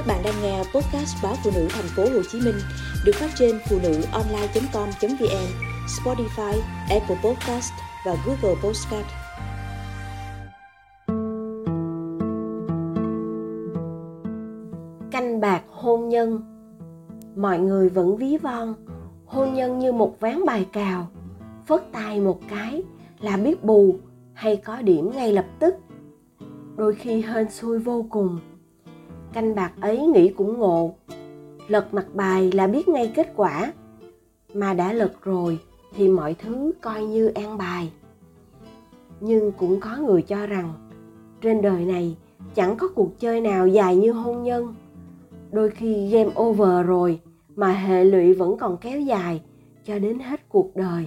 Các bạn đang nghe podcast báo phụ nữ thành phố Hồ Chí Minh được phát trên phụ nữ online.com.vn, Spotify, Apple Podcast và Google Podcast. Canh bạc hôn nhân. Mọi người vẫn ví von hôn nhân như một ván bài cào. Phớt tay một cái là biết bù hay có điểm ngay lập tức. Đôi khi hên xui vô cùng canh bạc ấy nghĩ cũng ngộ. Lật mặt bài là biết ngay kết quả. Mà đã lật rồi thì mọi thứ coi như an bài. Nhưng cũng có người cho rằng, trên đời này chẳng có cuộc chơi nào dài như hôn nhân. Đôi khi game over rồi mà hệ lụy vẫn còn kéo dài cho đến hết cuộc đời.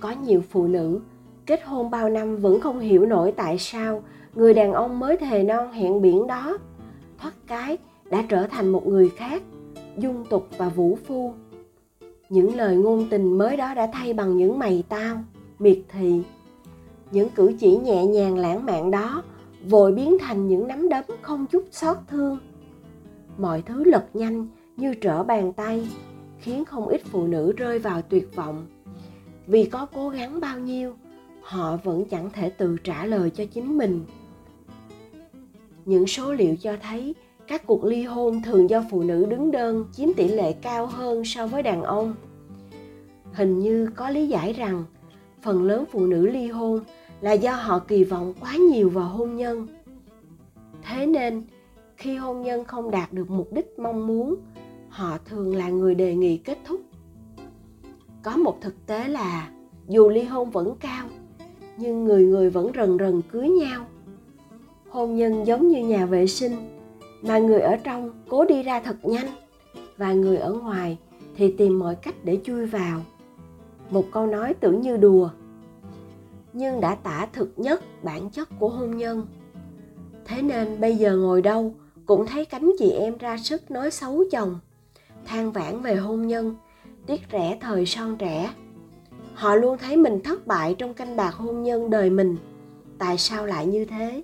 Có nhiều phụ nữ kết hôn bao năm vẫn không hiểu nổi tại sao người đàn ông mới thề non hẹn biển đó. Thoát cái đã trở thành một người khác, dung tục và vũ phu. Những lời ngôn tình mới đó đã thay bằng những mày tao, miệt thị. Những cử chỉ nhẹ nhàng lãng mạn đó vội biến thành những nắm đấm không chút xót thương. Mọi thứ lật nhanh như trở bàn tay, khiến không ít phụ nữ rơi vào tuyệt vọng. Vì có cố gắng bao nhiêu, họ vẫn chẳng thể tự trả lời cho chính mình những số liệu cho thấy các cuộc ly hôn thường do phụ nữ đứng đơn chiếm tỷ lệ cao hơn so với đàn ông. Hình như có lý giải rằng, phần lớn phụ nữ ly hôn là do họ kỳ vọng quá nhiều vào hôn nhân. Thế nên, khi hôn nhân không đạt được mục đích mong muốn, họ thường là người đề nghị kết thúc. Có một thực tế là, dù ly hôn vẫn cao, nhưng người người vẫn rần rần cưới nhau hôn nhân giống như nhà vệ sinh, mà người ở trong cố đi ra thật nhanh, và người ở ngoài thì tìm mọi cách để chui vào. Một câu nói tưởng như đùa, nhưng đã tả thực nhất bản chất của hôn nhân. Thế nên bây giờ ngồi đâu cũng thấy cánh chị em ra sức nói xấu chồng, than vãn về hôn nhân, tiếc rẻ thời son trẻ. Họ luôn thấy mình thất bại trong canh bạc hôn nhân đời mình. Tại sao lại như thế?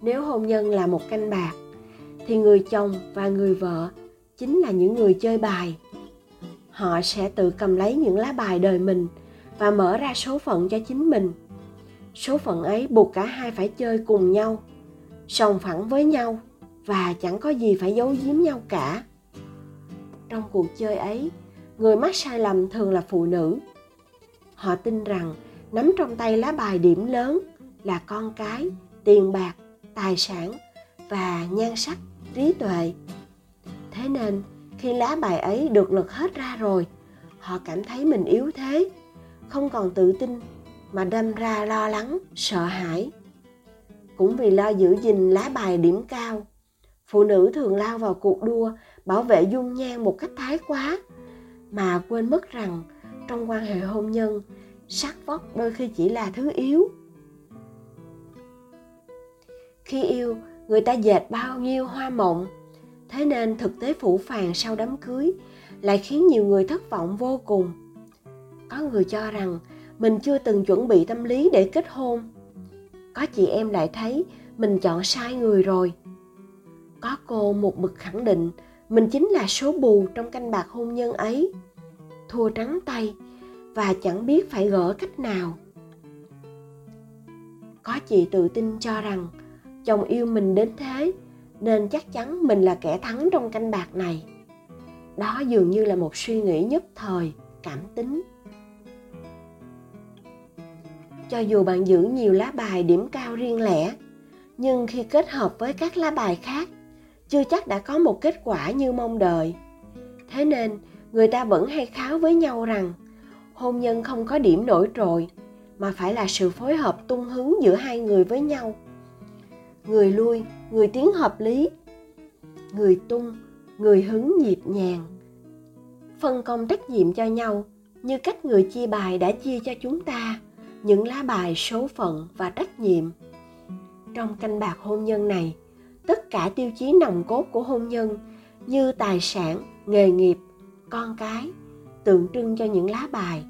Nếu hôn nhân là một canh bạc, thì người chồng và người vợ chính là những người chơi bài. Họ sẽ tự cầm lấy những lá bài đời mình và mở ra số phận cho chính mình. Số phận ấy buộc cả hai phải chơi cùng nhau, sòng phẳng với nhau và chẳng có gì phải giấu giếm nhau cả. Trong cuộc chơi ấy, người mắc sai lầm thường là phụ nữ. Họ tin rằng nắm trong tay lá bài điểm lớn là con cái, tiền bạc tài sản và nhan sắc, trí tuệ. Thế nên, khi lá bài ấy được lật hết ra rồi, họ cảm thấy mình yếu thế, không còn tự tin mà đâm ra lo lắng, sợ hãi. Cũng vì lo giữ gìn lá bài điểm cao, phụ nữ thường lao vào cuộc đua bảo vệ dung nhan một cách thái quá, mà quên mất rằng trong quan hệ hôn nhân, sắc vóc đôi khi chỉ là thứ yếu khi yêu, người ta dệt bao nhiêu hoa mộng. Thế nên thực tế phủ phàng sau đám cưới lại khiến nhiều người thất vọng vô cùng. Có người cho rằng mình chưa từng chuẩn bị tâm lý để kết hôn. Có chị em lại thấy mình chọn sai người rồi. Có cô một bực khẳng định mình chính là số bù trong canh bạc hôn nhân ấy. Thua trắng tay và chẳng biết phải gỡ cách nào. Có chị tự tin cho rằng chồng yêu mình đến thế, nên chắc chắn mình là kẻ thắng trong canh bạc này. Đó dường như là một suy nghĩ nhất thời, cảm tính. Cho dù bạn giữ nhiều lá bài điểm cao riêng lẻ, nhưng khi kết hợp với các lá bài khác, chưa chắc đã có một kết quả như mong đợi. Thế nên, người ta vẫn hay kháo với nhau rằng, hôn nhân không có điểm nổi trội, mà phải là sự phối hợp tung hứng giữa hai người với nhau người lui, người tiến hợp lý. Người tung, người hứng nhịp nhàng. Phân công trách nhiệm cho nhau như cách người chia bài đã chia cho chúng ta, những lá bài số phận và trách nhiệm. Trong canh bạc hôn nhân này, tất cả tiêu chí nòng cốt của hôn nhân như tài sản, nghề nghiệp, con cái tượng trưng cho những lá bài.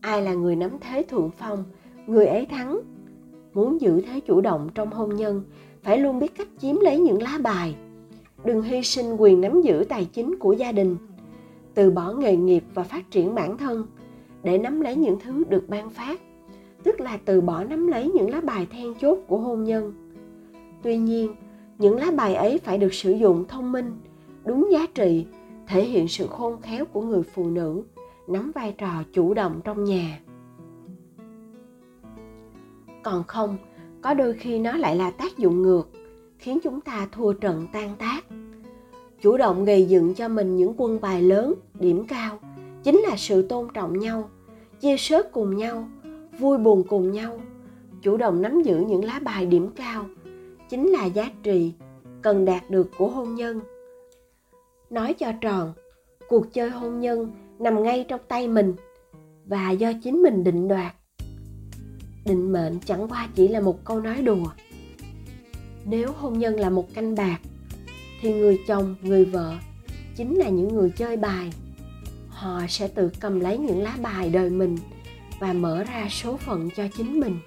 Ai là người nắm thế thượng phong, người ấy thắng muốn giữ thế chủ động trong hôn nhân, phải luôn biết cách chiếm lấy những lá bài. Đừng hy sinh quyền nắm giữ tài chính của gia đình. Từ bỏ nghề nghiệp và phát triển bản thân, để nắm lấy những thứ được ban phát, tức là từ bỏ nắm lấy những lá bài then chốt của hôn nhân. Tuy nhiên, những lá bài ấy phải được sử dụng thông minh, đúng giá trị, thể hiện sự khôn khéo của người phụ nữ, nắm vai trò chủ động trong nhà còn không, có đôi khi nó lại là tác dụng ngược, khiến chúng ta thua trận tan tác. Chủ động gây dựng cho mình những quân bài lớn, điểm cao, chính là sự tôn trọng nhau, chia sớt cùng nhau, vui buồn cùng nhau. Chủ động nắm giữ những lá bài điểm cao, chính là giá trị cần đạt được của hôn nhân. Nói cho tròn, cuộc chơi hôn nhân nằm ngay trong tay mình và do chính mình định đoạt định mệnh chẳng qua chỉ là một câu nói đùa. Nếu hôn nhân là một canh bạc, thì người chồng, người vợ chính là những người chơi bài. Họ sẽ tự cầm lấy những lá bài đời mình và mở ra số phận cho chính mình.